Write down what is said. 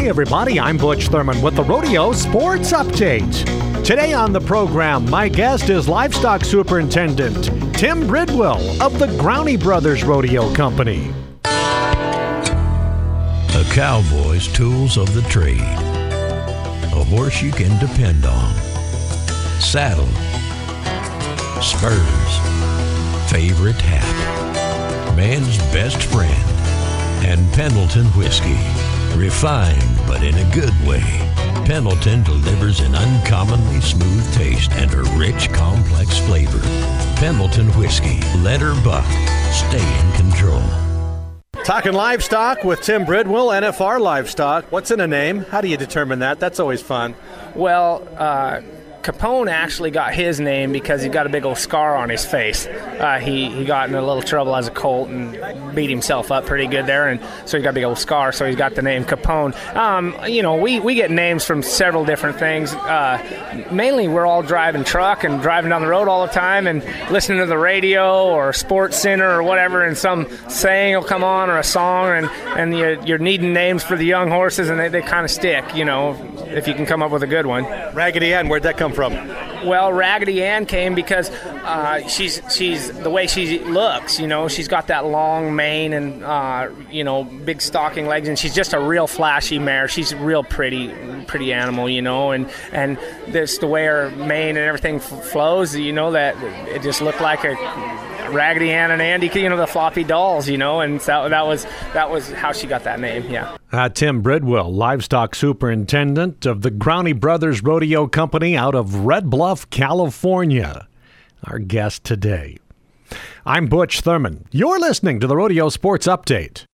Hi, everybody. I'm Butch Thurman with the Rodeo Sports Update. Today on the program, my guest is Livestock Superintendent Tim Bridwell of the Growney Brothers Rodeo Company. A cowboy's tools of the trade. A horse you can depend on. Saddle. Spurs. Favorite hat. Man's best friend. And Pendleton Whiskey. Refined, but in a good way. Pendleton delivers an uncommonly smooth taste and a rich, complex flavor. Pendleton Whiskey. Let her buck. Stay in control. Talking livestock with Tim Bridwell, NFR Livestock. What's in a name? How do you determine that? That's always fun. Well, uh, Capone actually got his name because he got a big old scar on his face. Uh, he he got in a little trouble as a colt and beat himself up pretty good there, and so he got a big old scar. So he's got the name Capone. Um, you know, we, we get names from several different things. Uh, mainly, we're all driving truck and driving down the road all the time and listening to the radio or Sports Center or whatever, and some saying will come on or a song, and and you're, you're needing names for the young horses, and they, they kind of stick. You know, if you can come up with a good one. Raggedy Ann, where'd that come from? Well, Raggedy Ann came because uh, she's she's the way she looks. You know, she's got that long mane and uh, you know big stocking legs, and she's just a real flashy mare. She's a real pretty pretty animal. You know, and and this the way her mane and everything f- flows. You know that it just looked like a Raggedy Ann and Andy, you know, the floppy dolls, you know, and so that was that was how she got that name. Yeah. Uh, Tim Bridwell, livestock superintendent of the Growney Brothers Rodeo Company out of Red Bluff, California, our guest today. I'm Butch Thurman. You're listening to the Rodeo Sports Update.